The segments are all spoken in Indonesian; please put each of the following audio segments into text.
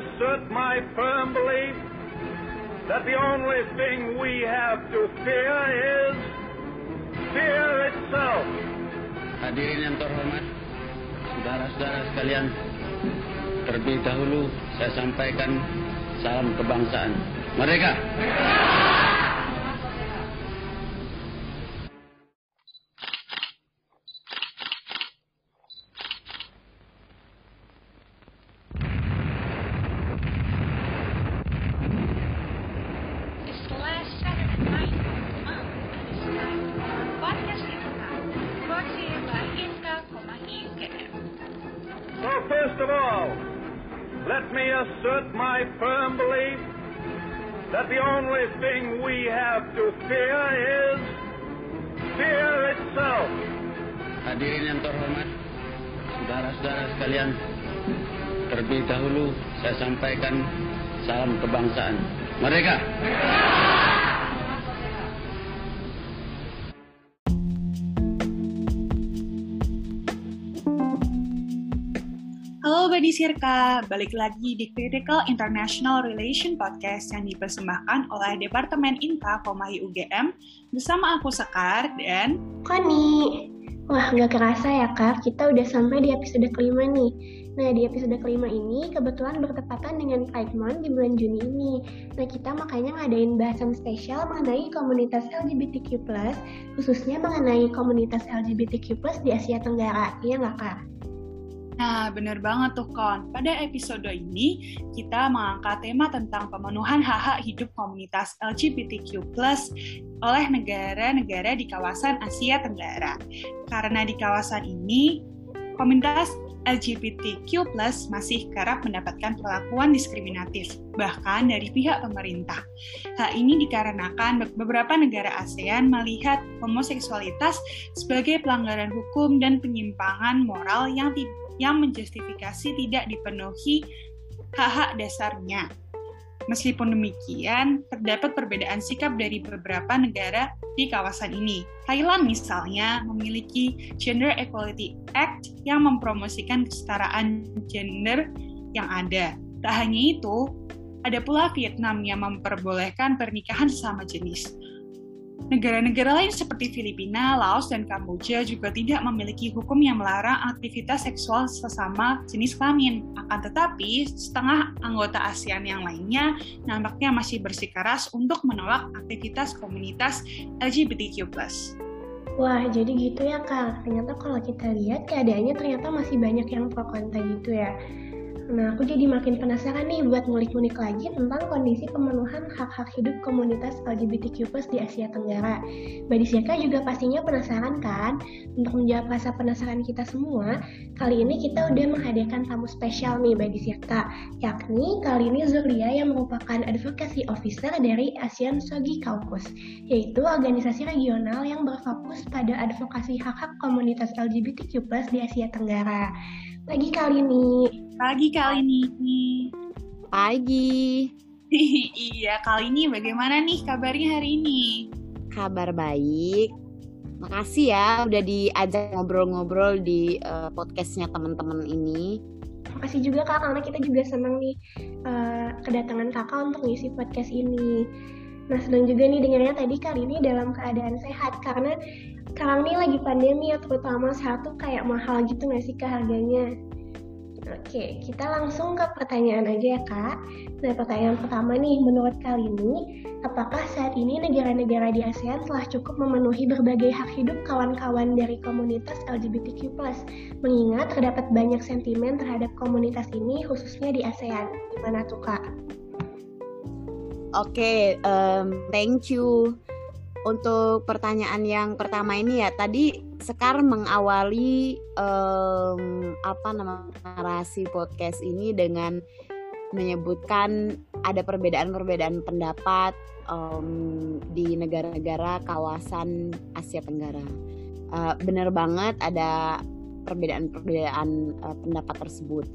assert my firm belief that the only thing we have to fear is fear itself. Hadirin yang terhormat, saudara-saudara sekalian, terlebih dahulu saya sampaikan salam kebangsaan. Mereka. It's assert my firm belief that the only thing we have to fear is fear itself. Hadirin yang terhormat, saudara-saudara sekalian, terlebih dahulu saya sampaikan salam kebangsaan. Mereka. Halo Sirka, balik lagi di Critical International Relation Podcast yang dipersembahkan oleh Departemen Inka Komahi UGM bersama aku Sekar dan Koni. Wah, nggak kerasa ya Kak, kita udah sampai di episode kelima nih. Nah, di episode kelima ini kebetulan bertepatan dengan Pride Month di bulan Juni ini. Nah, kita makanya ngadain bahasan spesial mengenai komunitas LGBTQ+, khususnya mengenai komunitas LGBTQ+, di Asia Tenggara. Iya nggak Kak? Nah, bener banget tuh Kon. Pada episode ini, kita mengangkat tema tentang pemenuhan hak-hak hidup komunitas LGBTQ+, oleh negara-negara di kawasan Asia Tenggara. Karena di kawasan ini, komunitas LGBTQ+, masih kerap mendapatkan perlakuan diskriminatif, bahkan dari pihak pemerintah. Hal ini dikarenakan beberapa negara ASEAN melihat homoseksualitas sebagai pelanggaran hukum dan penyimpangan moral yang tidak yang menjustifikasi tidak dipenuhi hak-hak dasarnya. Meskipun demikian, terdapat perbedaan sikap dari beberapa negara di kawasan ini. Thailand misalnya memiliki Gender Equality Act yang mempromosikan kesetaraan gender yang ada. Tak hanya itu, ada pula Vietnam yang memperbolehkan pernikahan sesama jenis. Negara-negara lain seperti Filipina, Laos, dan Kamboja juga tidak memiliki hukum yang melarang aktivitas seksual sesama jenis kelamin. Akan tetapi, setengah anggota ASEAN yang lainnya nampaknya masih bersikeras untuk menolak aktivitas komunitas LGBTQ+. Wah, jadi gitu ya Kak. Ternyata kalau kita lihat keadaannya ternyata masih banyak yang pro kontra gitu ya. Nah, aku jadi makin penasaran nih buat ngulik-ngulik lagi tentang kondisi pemenuhan hak-hak hidup komunitas LGBTQ+ di Asia Tenggara. Mbak Disyaka juga pastinya penasaran kan? Untuk menjawab rasa penasaran kita semua, kali ini kita udah menghadirkan tamu spesial nih Mbak Disyaka, yakni kali ini Zulia yang merupakan advocacy officer dari ASEAN Sogi Caucus, yaitu organisasi regional yang berfokus pada advokasi hak-hak komunitas LGBTQ+ di Asia Tenggara. Pagi kali ini. Pagi kali ini. Pagi. iya, kali ini bagaimana nih kabarnya hari ini? Kabar baik. Makasih ya udah diajak ngobrol-ngobrol di uh, podcastnya teman-teman ini. Makasih juga kak karena kita juga senang nih uh, kedatangan kakak untuk ngisi podcast ini. Nah senang juga nih dengarnya tadi kali ini dalam keadaan sehat karena sekarang nih lagi pandemi ya terutama sehat tuh kayak mahal gitu nggak sih kak harganya? Oke, kita langsung ke pertanyaan aja ya kak. Nah pertanyaan pertama nih, menurut kali ini, apakah saat ini negara-negara di ASEAN telah cukup memenuhi berbagai hak hidup kawan-kawan dari komunitas LGBTQ+, mengingat terdapat banyak sentimen terhadap komunitas ini khususnya di ASEAN. Gimana tuh kak? Oke, okay, um, thank you. Untuk pertanyaan yang pertama ini ya, tadi Sekar mengawali um, apa nama narasi podcast ini dengan menyebutkan ada perbedaan-perbedaan pendapat um, di negara-negara kawasan Asia Tenggara. Uh, benar banget ada perbedaan-perbedaan uh, pendapat tersebut.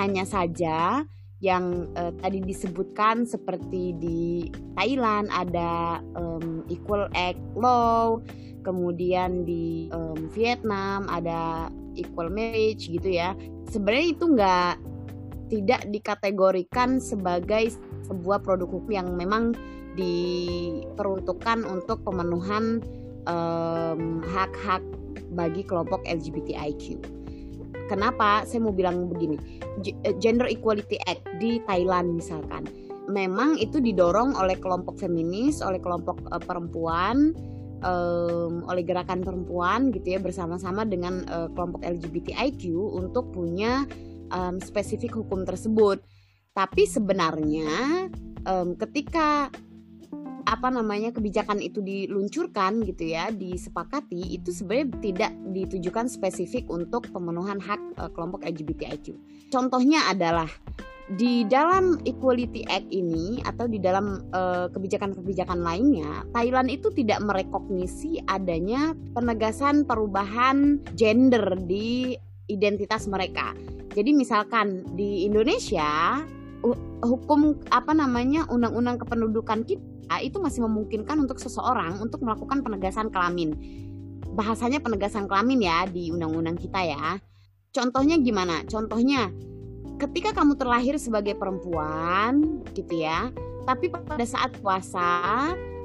Hanya saja yang uh, tadi disebutkan seperti di Thailand ada um, equal act law, kemudian di um, Vietnam ada equal marriage gitu ya. Sebenarnya itu nggak tidak dikategorikan sebagai sebuah produk hukum yang memang diperuntukkan untuk pemenuhan hak-hak um, bagi kelompok LGBTIQ. Kenapa saya mau bilang begini? Eh, Gender Equality Act di Thailand misalkan, memang itu didorong oleh kelompok feminis, oleh kelompok uh, perempuan, um, oleh gerakan perempuan gitu ya bersama-sama dengan uh, kelompok LGBTIQ untuk punya um, spesifik hukum tersebut. Tapi sebenarnya um, ketika apa namanya kebijakan itu diluncurkan gitu ya disepakati itu sebenarnya tidak ditujukan spesifik untuk pemenuhan hak uh, kelompok LGBTIQ. Contohnya adalah di dalam Equality Act ini atau di dalam kebijakan kebijakan-kebijakan lainnya, Thailand itu tidak merekognisi adanya penegasan perubahan gender di identitas mereka. Jadi misalkan di Indonesia hukum apa namanya undang-undang kependudukan kita itu masih memungkinkan untuk seseorang untuk melakukan penegasan kelamin. Bahasanya penegasan kelamin ya di undang-undang kita ya. Contohnya gimana? Contohnya ketika kamu terlahir sebagai perempuan gitu ya, tapi pada saat puasa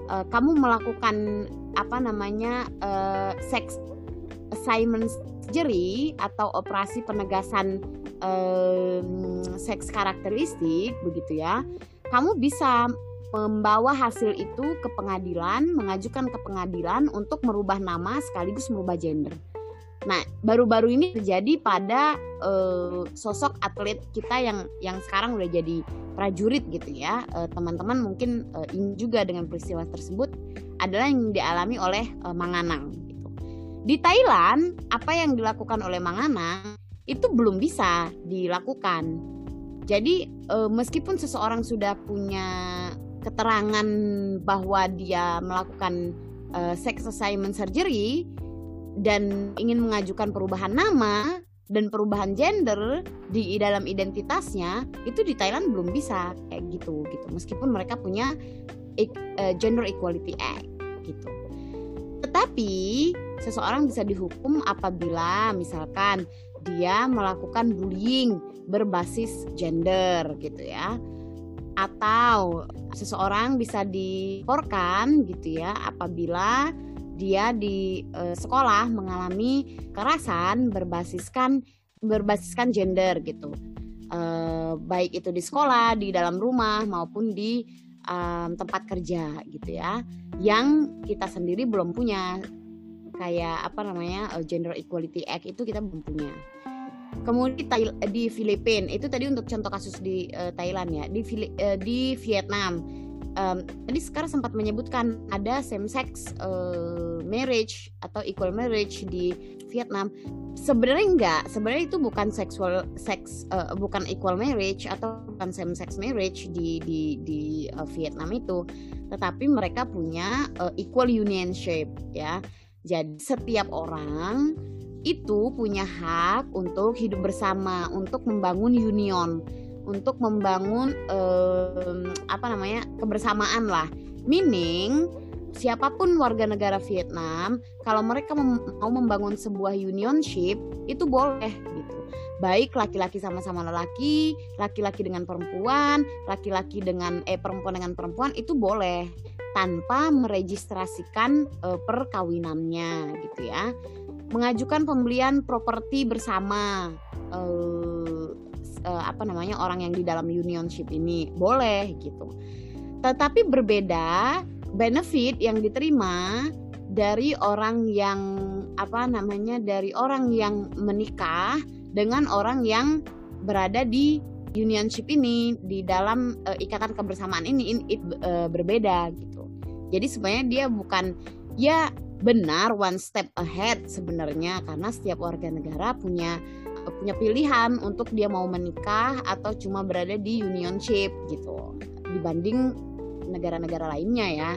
uh, kamu melakukan apa namanya uh, sex assignment surgery atau operasi penegasan um, seks karakteristik begitu ya, kamu bisa membawa hasil itu ke pengadilan, mengajukan ke pengadilan untuk merubah nama sekaligus merubah gender. Nah, baru-baru ini terjadi pada uh, sosok atlet kita yang yang sekarang udah jadi prajurit gitu ya. eh, teman-teman mungkin uh, ini juga dengan peristiwa tersebut adalah yang dialami oleh uh, Manganang gitu. Di Thailand, apa yang dilakukan oleh Manganang itu belum bisa dilakukan. Jadi uh, meskipun seseorang sudah punya keterangan bahwa dia melakukan uh, sex assignment surgery dan ingin mengajukan perubahan nama dan perubahan gender di dalam identitasnya itu di Thailand belum bisa kayak gitu gitu meskipun mereka punya uh, gender equality act gitu tetapi seseorang bisa dihukum apabila misalkan dia melakukan bullying berbasis gender gitu ya. Atau seseorang bisa dilaporkan gitu ya apabila dia di e, sekolah mengalami kekerasan berbasiskan berbasiskan gender gitu. E, baik itu di sekolah di dalam rumah maupun di e, tempat kerja gitu ya. Yang kita sendiri belum punya kayak apa namanya gender equality act itu kita belum punya Kemudian di, di Filipina itu tadi untuk contoh kasus di uh, Thailand ya. Di uh, di Vietnam um, tadi sekarang sempat menyebutkan ada same sex uh, marriage atau equal marriage di Vietnam. Sebenarnya enggak, sebenarnya itu bukan sexual sex uh, bukan equal marriage atau bukan same sex marriage di di di uh, Vietnam itu, tetapi mereka punya uh, equal unionship ya. Jadi setiap orang itu punya hak untuk hidup bersama, untuk membangun union, untuk membangun eh, apa namanya kebersamaan lah. Meaning siapa pun warga negara Vietnam, kalau mereka mem mau membangun sebuah unionship itu boleh gitu. Baik laki-laki sama-sama lelaki, laki-laki dengan perempuan, laki-laki dengan eh perempuan dengan perempuan itu boleh tanpa meregistrasikan uh, perkawinannya gitu ya mengajukan pembelian properti bersama uh, uh, apa namanya orang yang di dalam unionship ini boleh gitu. Tetapi berbeda benefit yang diterima dari orang yang apa namanya dari orang yang menikah dengan orang yang berada di unionship ini di dalam uh, ikatan kebersamaan ini ini uh, berbeda gitu. Jadi sebenarnya dia bukan ya benar one step ahead sebenarnya karena setiap warga negara punya punya pilihan untuk dia mau menikah atau cuma berada di unionship gitu dibanding negara-negara lainnya ya.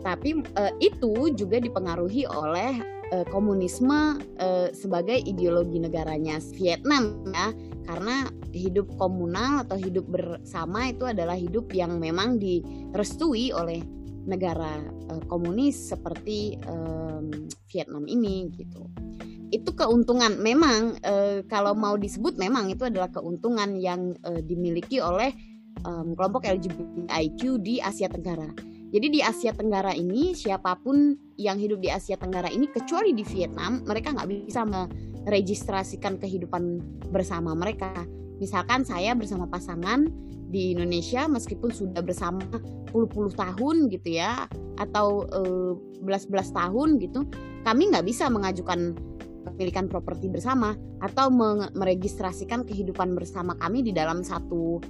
Tapi uh, itu juga dipengaruhi oleh uh, komunisme uh, sebagai ideologi negaranya Vietnam ya karena hidup komunal atau hidup bersama itu adalah hidup yang memang direstui oleh negara uh, komunis seperti um, Vietnam ini gitu itu keuntungan memang uh, kalau mau disebut memang itu adalah keuntungan yang uh, dimiliki oleh um, kelompok LGBTIQ di Asia Tenggara. Jadi di Asia Tenggara ini siapa pun yang hidup di Asia Tenggara ini kecuali di Vietnam mereka nggak bisa meregistrasikan kehidupan bersama mereka. Misalkan saya bersama pasangan di Indonesia meskipun sudah bersama puluh-puluh tahun gitu ya atau eh, belas-belas tahun gitu, kami nggak bisa mengajukan kepemilikan properti bersama atau meregistrasikan kehidupan bersama kami di dalam satu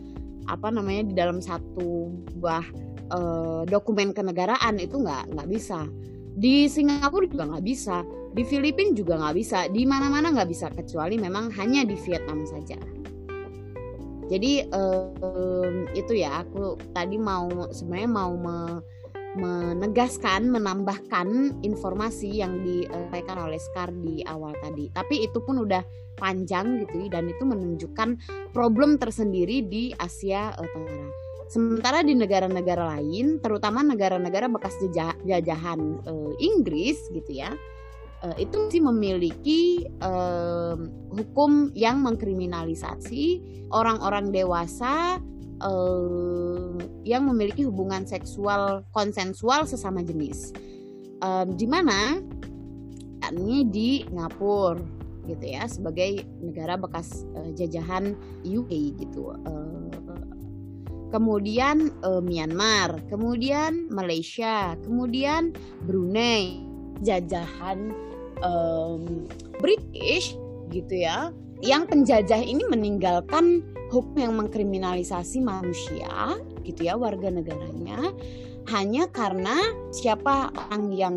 apa namanya di dalam satu buah uh, dokumen kenegaraan itu nggak nggak bisa. Di Singapura juga nggak bisa di Filipina juga nggak bisa di mana-mana nggak bisa kecuali memang hanya di Vietnam saja jadi um, itu ya aku tadi mau sebenarnya mau me, menegaskan, menambahkan informasi yang disampaikan oleh Scar di awal tadi. Tapi itu pun udah panjang gitu dan itu menunjukkan problem tersendiri di Asia uh, Tenggara. Sementara di negara-negara lain, terutama negara-negara bekas jajahan uh, Inggris gitu ya, uh, itu sih memiliki uh, hukum yang mengkriminalisasi orang-orang dewasa uh, yang memiliki hubungan seksual konsensual sesama jenis. Um, di mana ini di Singapura gitu ya sebagai negara bekas uh, jajahan UK gitu. Uh, kemudian uh, Myanmar, kemudian Malaysia, kemudian Brunei, jajahan um, British gitu ya. Yang penjajah ini meninggalkan hukum yang mengkriminalisasi manusia gitu ya warga negaranya hanya karena siapa orang yang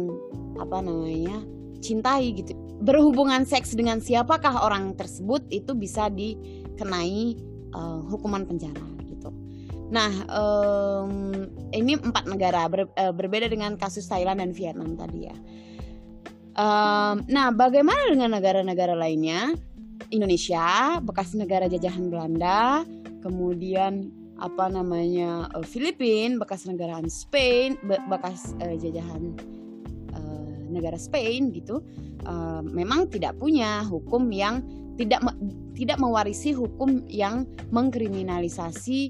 apa namanya cintai gitu berhubungan seks dengan siapakah orang tersebut itu bisa dikenai uh, hukuman penjara gitu nah um, ini empat negara ber, uh, berbeda dengan kasus Thailand dan Vietnam tadi ya um, nah bagaimana dengan negara-negara lainnya? Indonesia, bekas negara jajahan Belanda, kemudian apa namanya uh, Filipina, bekas negara Spain, be bekas uh, jajahan uh, negara Spain gitu, uh, memang tidak punya hukum yang tidak me tidak mewarisi hukum yang mengkriminalisasi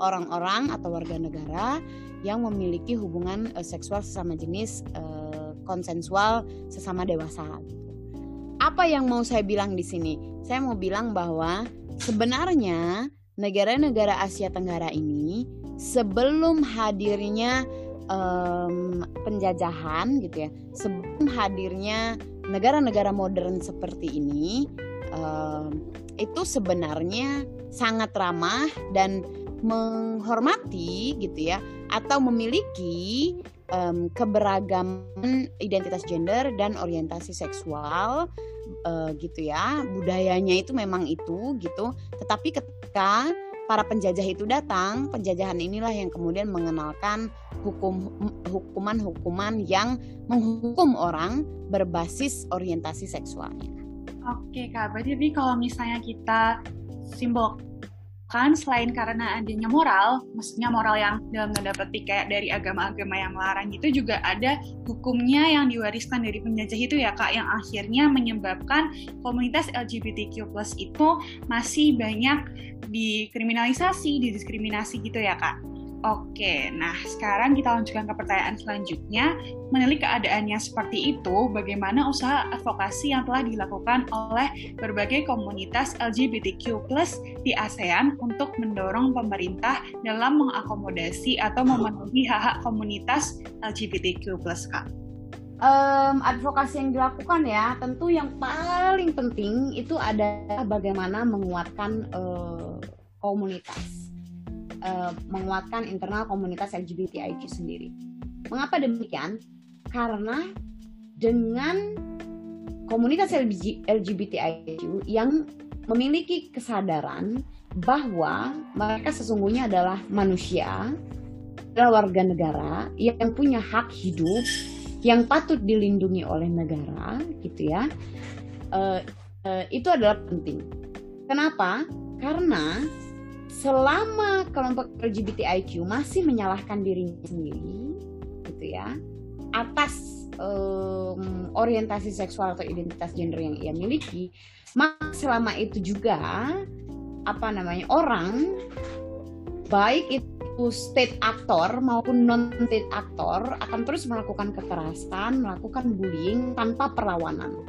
orang-orang um, atau warga negara yang memiliki hubungan uh, seksual sesama jenis uh, konsensual sesama dewasa. Apa yang mau saya bilang di sini? Saya mau bilang bahwa sebenarnya negara-negara Asia Tenggara ini sebelum hadirnya um, penjajahan gitu ya, sebelum hadirnya negara-negara modern seperti ini, um, itu sebenarnya sangat ramah dan menghormati gitu ya, atau memiliki um, keberagaman identitas gender dan orientasi seksual uh, gitu ya. Budayanya itu memang itu gitu. Tetapi ketika para penjajah itu datang penjajahan inilah yang kemudian mengenalkan hukum hukuman-hukuman yang menghukum orang berbasis orientasi seksualnya. Oke kak, berarti kalau misalnya kita simbol kan selain karena adanya moral, maksudnya moral yang dalam tanda petik kayak dari agama-agama yang melarang itu juga ada hukumnya yang diwariskan dari penjajah itu ya kak, yang akhirnya menyebabkan komunitas LGBTQ+ itu masih banyak dikriminalisasi, didiskriminasi gitu ya kak. Oke, nah sekarang kita lanjutkan ke pertanyaan selanjutnya. Menilik keadaannya seperti itu, bagaimana usaha advokasi yang telah dilakukan oleh berbagai komunitas LGBTQ+ di ASEAN untuk mendorong pemerintah dalam mengakomodasi atau memenuhi hak-hak komunitas LGBTQ+, Kak? Um, advokasi yang dilakukan ya, tentu yang paling penting itu adalah bagaimana menguatkan uh, komunitas uh, menguatkan internal komunitas LGBTIQ sendiri. Mengapa demikian? Karena dengan komunitas LGBTIQ yang memiliki kesadaran bahwa mereka sesungguhnya adalah manusia, adalah warga negara yang punya hak hidup yang patut dilindungi oleh negara, gitu ya. Uh, uh, itu adalah penting. Kenapa? Karena selama kelompok LGBTIQ masih menyalahkan dirinya sendiri, gitu ya, atas um, orientasi seksual atau identitas gender yang ia miliki, maka selama itu juga apa namanya orang baik itu state aktor maupun non state aktor akan terus melakukan kekerasan, melakukan bullying tanpa perlawanan.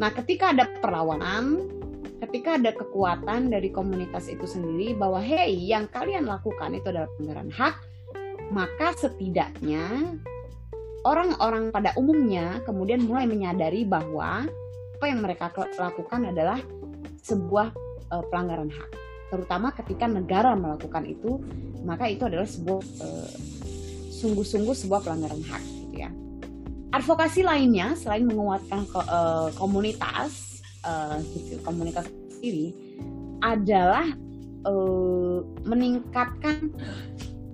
Nah, ketika ada perlawanan, ketika ada kekuatan dari komunitas itu sendiri bahwa hey, yang kalian lakukan itu adalah pelanggaran hak, maka setidaknya orang-orang pada umumnya kemudian mulai menyadari bahwa apa yang mereka lakukan adalah sebuah uh, pelanggaran hak. Terutama ketika negara melakukan itu, maka itu adalah sebuah uh, sungguh-sungguh sebuah pelanggaran hak gitu ya. Advokasi lainnya selain menguatkan uh, komunitas uh, komunitas sendiri adalah uh, meningkatkan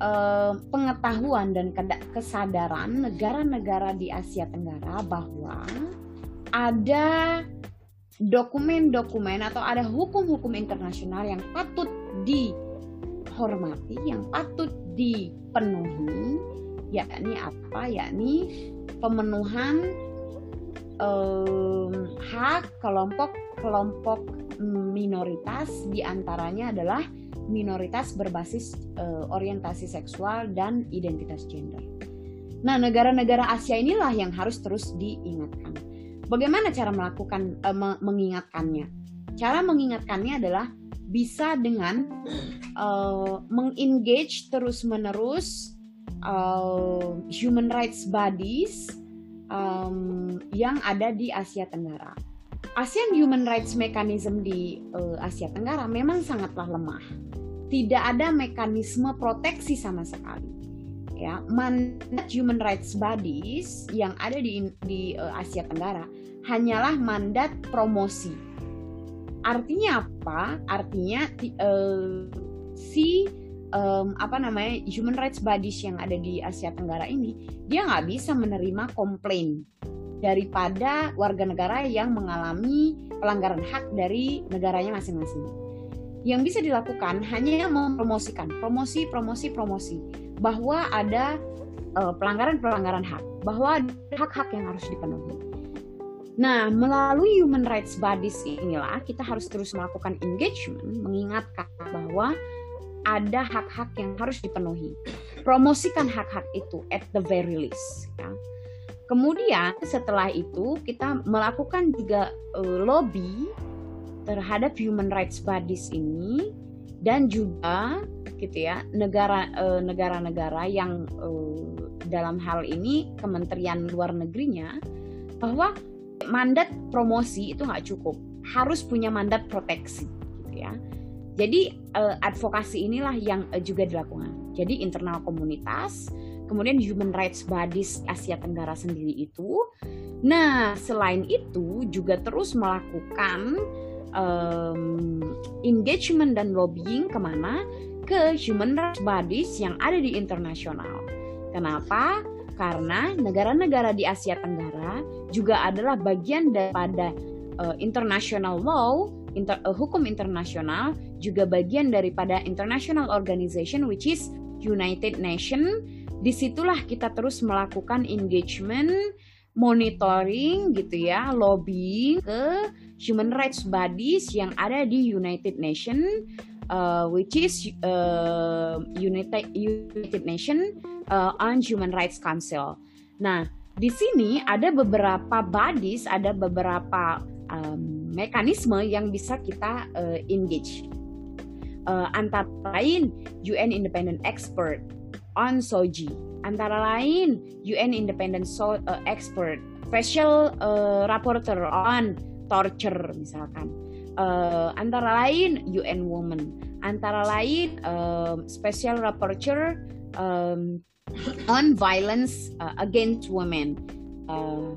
uh, pengetahuan dan kesadaran negara-negara di Asia Tenggara bahwa ada dokumen-dokumen atau ada hukum-hukum internasional yang patut dihormati, yang patut dipenuhi, yakni apa? Yakni pemenuhan um, hak kelompok-kelompok minoritas di antaranya adalah minoritas berbasis uh, orientasi seksual dan identitas gender. Nah, negara-negara Asia inilah yang harus terus diingatkan. Bagaimana cara melakukan uh, mengingatkannya? Cara mengingatkannya adalah bisa dengan uh, mengengage terus-menerus uh, human rights bodies um, yang ada di Asia Tenggara. ASEAN Human Rights Mechanism di uh, Asia Tenggara memang sangatlah lemah. Tidak ada mekanisme proteksi sama sekali. Ya, mandat human rights bodies yang ada di di uh, Asia Tenggara hanyalah mandat promosi. Artinya apa? Artinya uh, si um, apa namanya human rights bodies yang ada di Asia Tenggara ini dia nggak bisa menerima komplain daripada warga negara yang mengalami pelanggaran hak dari negaranya masing-masing. Yang bisa dilakukan hanya mempromosikan, promosi, promosi, promosi bahwa ada pelanggaran-pelanggaran uh, hak, bahwa hak-hak yang harus dipenuhi. Nah, melalui human rights bodies inilah kita harus terus melakukan engagement, mengingatkan bahwa ada hak-hak yang harus dipenuhi. Promosikan hak-hak itu at the very least. Ya. Kemudian setelah itu kita melakukan juga uh, lobby terhadap human rights bodies ini dan juga gitu ya negara uh, negara-negara yang uh, dalam hal ini Kementerian Luar Negerinya bahwa mandat promosi itu nggak cukup harus punya mandat proteksi gitu ya jadi uh, advokasi inilah yang uh, juga dilakukan. Jadi internal komunitas, kemudian human rights bodies Asia Tenggara sendiri itu. Nah, selain itu juga terus melakukan um, engagement dan lobbying ke mana? Ke human rights bodies yang ada di internasional. Kenapa? Karena negara-negara di Asia Tenggara juga adalah bagian daripada uh, international law inter, uh, hukum internasional juga bagian daripada international organization which is United Nation. Di situlah kita terus melakukan engagement, monitoring gitu ya, lobbying ke human rights bodies yang ada di United Nation, uh, which is uh, United United Nation uh, on Human Rights Council. Nah, di sini ada beberapa bodies, ada beberapa um, mekanisme yang bisa kita uh, engage. Uh, antara lain UN Independent Expert on Soji, antara lain UN Independent so, uh, Expert, Special uh, Rapporteur on Torture misalkan, uh, antara lain UN Women, antara lain uh, Special Rapporteur um, on Violence uh, Against Women. Uh,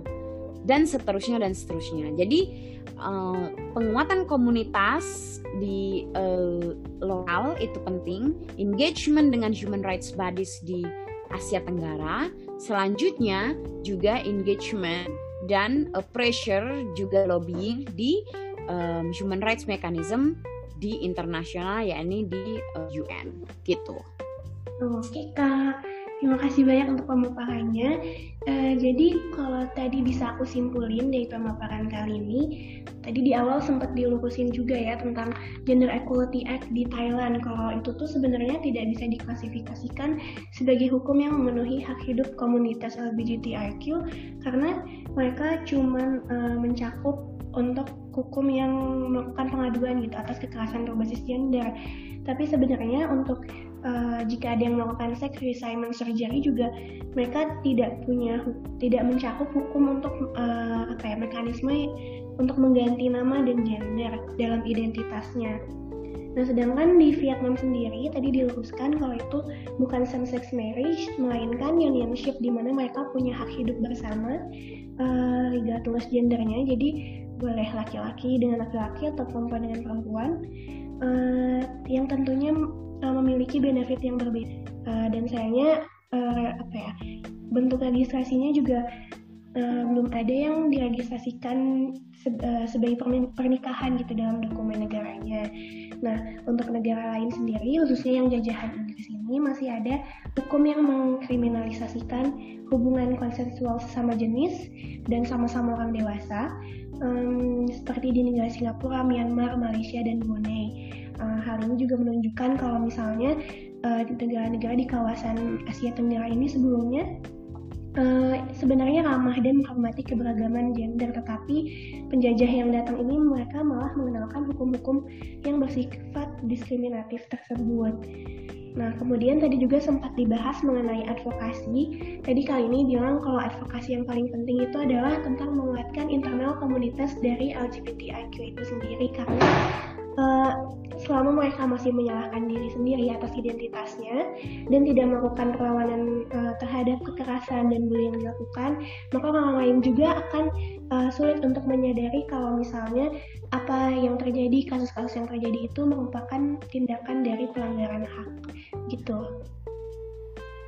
dan seterusnya dan seterusnya. Jadi uh, penguatan komunitas di uh, lokal itu penting, engagement dengan human rights bodies di Asia Tenggara, selanjutnya juga engagement dan uh, pressure juga lobbying di um, human rights mechanism di internasional yakni di eh, UN gitu. Oke kak, terima kasih banyak untuk pemaparannya. Uh, jadi kalau tadi bisa aku simpulin dari pemaparan kali ini, tadi di awal sempat dilurusin juga ya tentang Gender Equality Act di Thailand. Kalau itu tuh sebenarnya tidak bisa diklasifikasikan sebagai hukum yang memenuhi hak hidup komunitas LGBTIQ karena mereka cuma uh, mencakup untuk hukum yang melakukan pengaduan gitu atas kekerasan berbasis gender. Tapi sebenarnya untuk uh, jika ada yang melakukan sex reassignment surgery juga mereka tidak punya tidak mencakup hukum untuk uh, apa ya mekanisme untuk mengganti nama dan gender dalam identitasnya. Nah, sedangkan di Vietnam sendiri tadi diluruskan kalau itu bukan same-sex marriage, melainkan unionship di mana mereka punya hak hidup bersama, uh, regardless gendernya. Jadi boleh laki-laki dengan laki-laki atau perempuan dengan perempuan uh, yang tentunya uh, memiliki benefit yang berbeda uh, dan sayangnya uh, apa ya bentuk registrasinya juga uh, belum ada yang diregistrasikan se uh, sebagai pernikahan gitu dalam dokumen negaranya. Nah, untuk negara lain sendiri, khususnya yang jajahan Inggris ini masih ada hukum yang mengkriminalisasikan hubungan konsensual sesama jenis dan sama-sama orang dewasa um, seperti di negara Singapura, Myanmar, Malaysia, dan Brunei. Uh, hal ini juga menunjukkan kalau misalnya uh, negara-negara di kawasan Asia Tenggara ini sebelumnya uh, sebenarnya ramah dan menghormati keberagaman gender, tetapi penjajah yang datang ini mereka malah mengenalkan hukum-hukum yang bersifat diskriminatif tersebut. Nah, kemudian tadi juga sempat dibahas mengenai advokasi. Tadi kali ini bilang kalau advokasi yang paling penting itu adalah tentang menguatkan internal komunitas dari LGBTIQ itu sendiri karena uh, selama mereka masih menyalahkan diri sendiri atas identitasnya dan tidak melakukan perlawanan uh, terhadap kekerasan dan bullying yang dilakukan, maka orang lain juga akan uh, sulit untuk menyadari kalau misalnya apa yang terjadi, kasus-kasus yang terjadi itu merupakan tindakan dari pelanggaran hak gitu.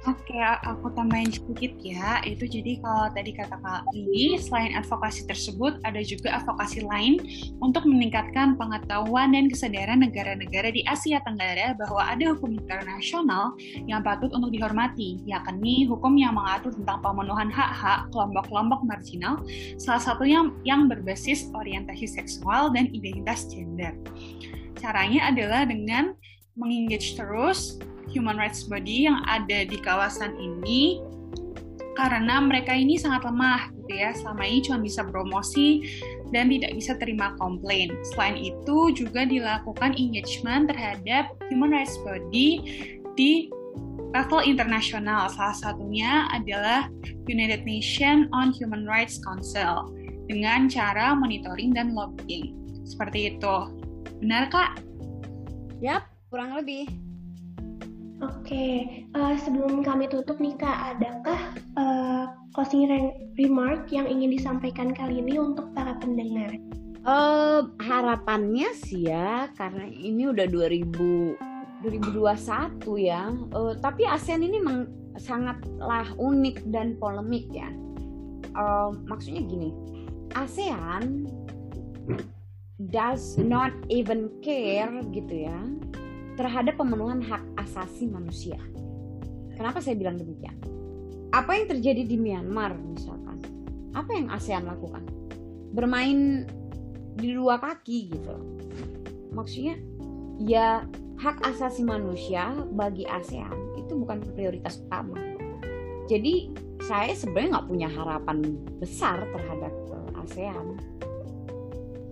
Oke, aku tambahin sedikit ya. Itu jadi kalau tadi kata Kak Lili, selain advokasi tersebut, ada juga advokasi lain untuk meningkatkan pengetahuan dan kesadaran negara-negara di Asia Tenggara bahwa ada hukum internasional yang patut untuk dihormati, yakni hukum yang mengatur tentang pemenuhan hak-hak kelompok-kelompok marginal, salah satunya yang berbasis orientasi seksual dan identitas gender. Caranya adalah dengan mengengage terus human rights body yang ada di kawasan ini karena mereka ini sangat lemah gitu ya selama ini cuma bisa promosi dan tidak bisa terima komplain. Selain itu juga dilakukan engagement terhadap human rights body di level internasional. Salah satunya adalah United Nations on Human Rights Council dengan cara monitoring dan lobbying. Seperti itu. Benar, Kak? Yap, kurang lebih. Oke, uh, sebelum kami tutup nih Kak, adakah uh, closing remark yang ingin disampaikan kali ini untuk para pendengar? Uh, harapannya sih ya, karena ini udah 2000 2021 ya. Uh, tapi ASEAN ini memang sangatlah unik dan polemik ya. Uh, maksudnya gini, ASEAN does not even care gitu ya terhadap pemenuhan hak asasi manusia. Kenapa saya bilang demikian? Apa yang terjadi di Myanmar misalkan? Apa yang ASEAN lakukan? Bermain di dua kaki gitu. Maksudnya ya hak asasi manusia bagi ASEAN itu bukan prioritas utama. Jadi saya sebenarnya nggak punya harapan besar terhadap eh, ASEAN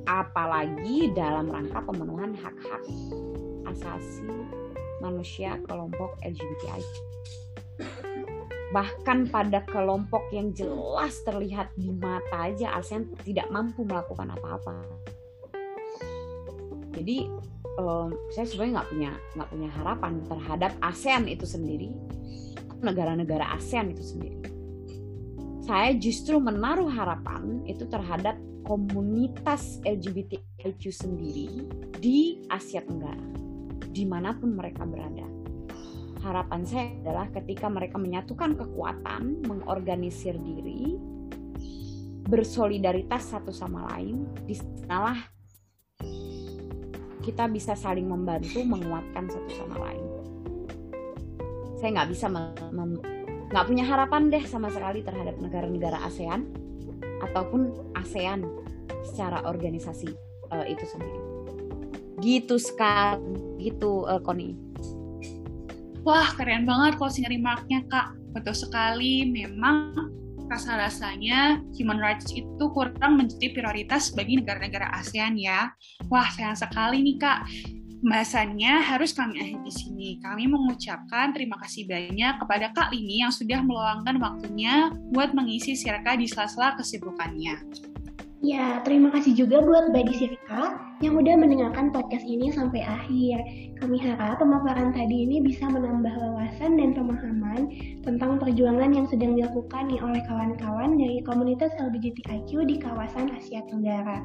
apalagi dalam rangka pemenuhan hak-hak asasi manusia kelompok LGBTI. Bahkan pada kelompok yang jelas terlihat di mata aja ASEAN tidak mampu melakukan apa-apa. Jadi um, saya sebenarnya nggak punya nggak punya harapan terhadap ASEAN itu sendiri, negara-negara ASEAN itu sendiri. Saya justru menaruh harapan itu terhadap komunitas LGBTIQ sendiri di Asia Tenggara di mana pun mereka berada. Harapan saya adalah ketika mereka menyatukan kekuatan, mengorganisir diri, bersolidaritas satu sama lain, di sanalah kita bisa saling membantu menguatkan satu sama lain saya nggak bisa nggak punya harapan deh sama sekali terhadap negara-negara ASEAN ataupun ASEAN secara organisasi uh, itu sendiri gitu sekali gitu uh, Koni wah keren banget closing remarknya kak betul sekali memang rasa-rasanya human rights itu kurang menjadi prioritas bagi negara-negara ASEAN ya. Wah, sayang sekali nih Kak. Pembahasannya harus kami akhiri di sini. Kami mengucapkan terima kasih banyak kepada Kak Lini yang sudah meluangkan waktunya buat mengisi Sirka di sela-sela kesibukannya. Ya, terima kasih juga buat Badi Sirka yang udah mendengarkan podcast ini sampai akhir. Kami harap pemaparan tadi ini bisa menambah wawasan dan pemahaman tentang perjuangan yang sedang dilakukan oleh kawan-kawan dari komunitas LGBTIQ di kawasan Asia Tenggara.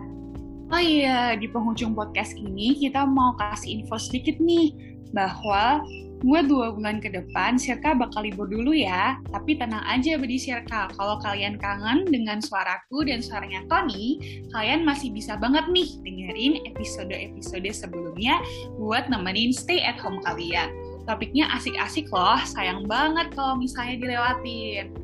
Oh iya, di penghujung podcast ini kita mau kasih info sedikit nih bahwa buat dua bulan ke depan Sirka bakal libur dulu ya. Tapi tenang aja Bedi Sirka, kalau kalian kangen dengan suaraku dan suaranya Tony, kalian masih bisa banget nih dengerin episode-episode sebelumnya buat nemenin stay at home kalian. Topiknya asik-asik loh, sayang banget kalau misalnya dilewatin.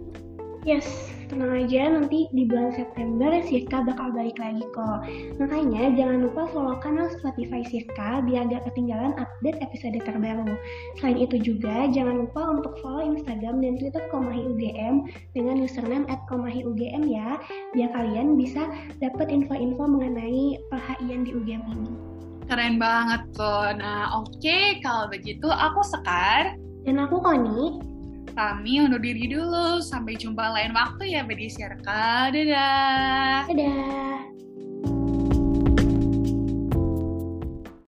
Yes, tenang aja nanti di bulan September Sirka bakal balik lagi kok. Makanya jangan lupa follow kanal Spotify Sirka biar gak ketinggalan update episode terbaru. Selain itu juga jangan lupa untuk follow Instagram dan Twitter Komahi UGM dengan username at Komahi UGM ya, biar kalian bisa dapat info-info mengenai perhaian di UGM ini. Keren banget tuh. Nah oke okay, kalau begitu aku Sekar. Dan aku Koni kami undur diri dulu. Sampai jumpa lain waktu ya, Bedi Sirka. Dadah. Dadah.